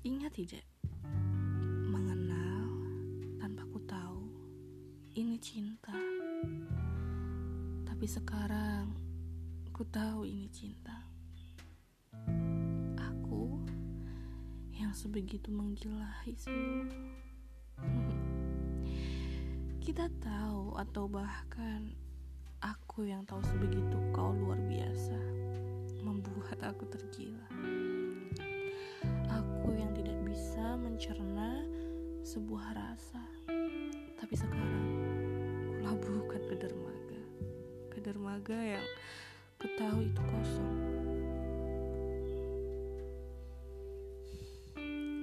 Ingat tidak? Mengenal tanpa ku tahu ini cinta. Tapi sekarang ku tahu ini cinta. Aku yang sebegitu menggilahi seluruh. Kita tahu atau bahkan aku yang tahu sebegitu kau luar biasa membuat aku tergila. Aku sebuah rasa, tapi sekarang kulabuhkan ke dermaga, ke dermaga yang ketahui itu kosong.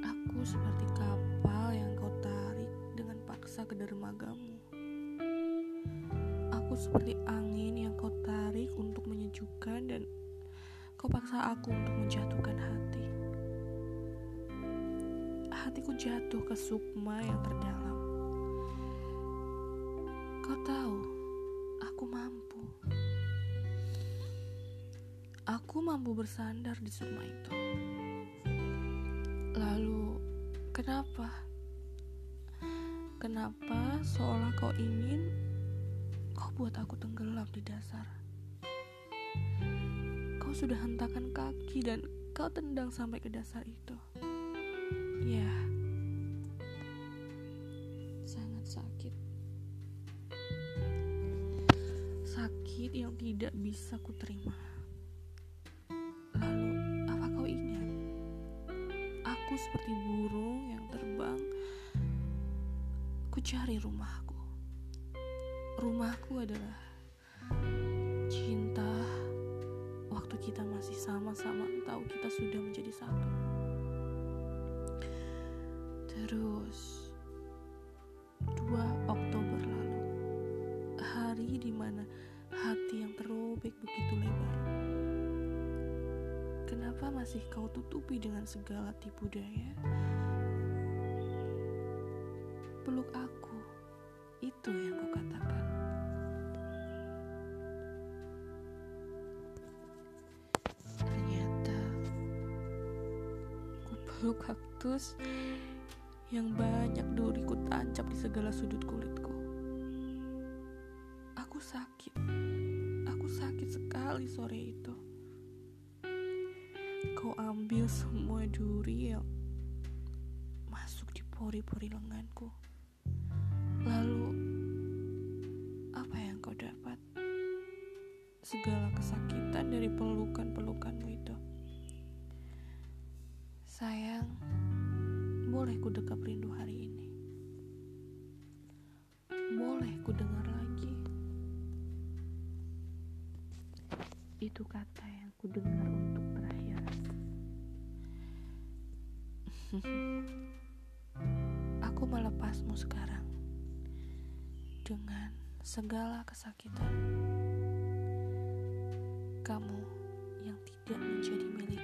Aku seperti kapal yang kau tarik dengan paksa ke dermagamu. Aku seperti angin yang kau tarik untuk menyejukkan dan kau paksa aku untuk menjatuhkan hati. Hatiku jatuh ke sukma yang terdalam. Kau tahu, aku mampu. Aku mampu bersandar di sukma itu. Lalu, kenapa? Kenapa seolah kau ingin kau buat aku tenggelam di dasar? Kau sudah hentakan kaki dan kau tendang sampai ke dasar itu. Ya, sangat sakit. Sakit yang tidak bisa ku terima. Lalu, apa kau ingat? Aku seperti burung yang terbang. Ku cari rumahku. Rumahku adalah cinta waktu kita masih sama-sama tahu kita sudah menjadi satu. Hari di mana hati yang terobek begitu lebar. Kenapa masih kau tutupi dengan segala tipu daya? Peluk aku, itu yang kau katakan. Ternyata ku peluk kaktus yang banyak duriku tancap di segala sudut kulitku. Aku sakit. Aku sakit sekali sore itu. Kau ambil semua duri yang masuk di pori-pori lenganku. Lalu, apa yang kau dapat? Segala kesakitan dari pelukan-pelukanmu itu. Sayang, boleh ku dekap rindu hari ini. Boleh ku dengar lagi. Itu kata yang ku dengar untuk terakhir. Aku melepasmu sekarang dengan segala kesakitan. Kamu yang tidak menjadi lalu.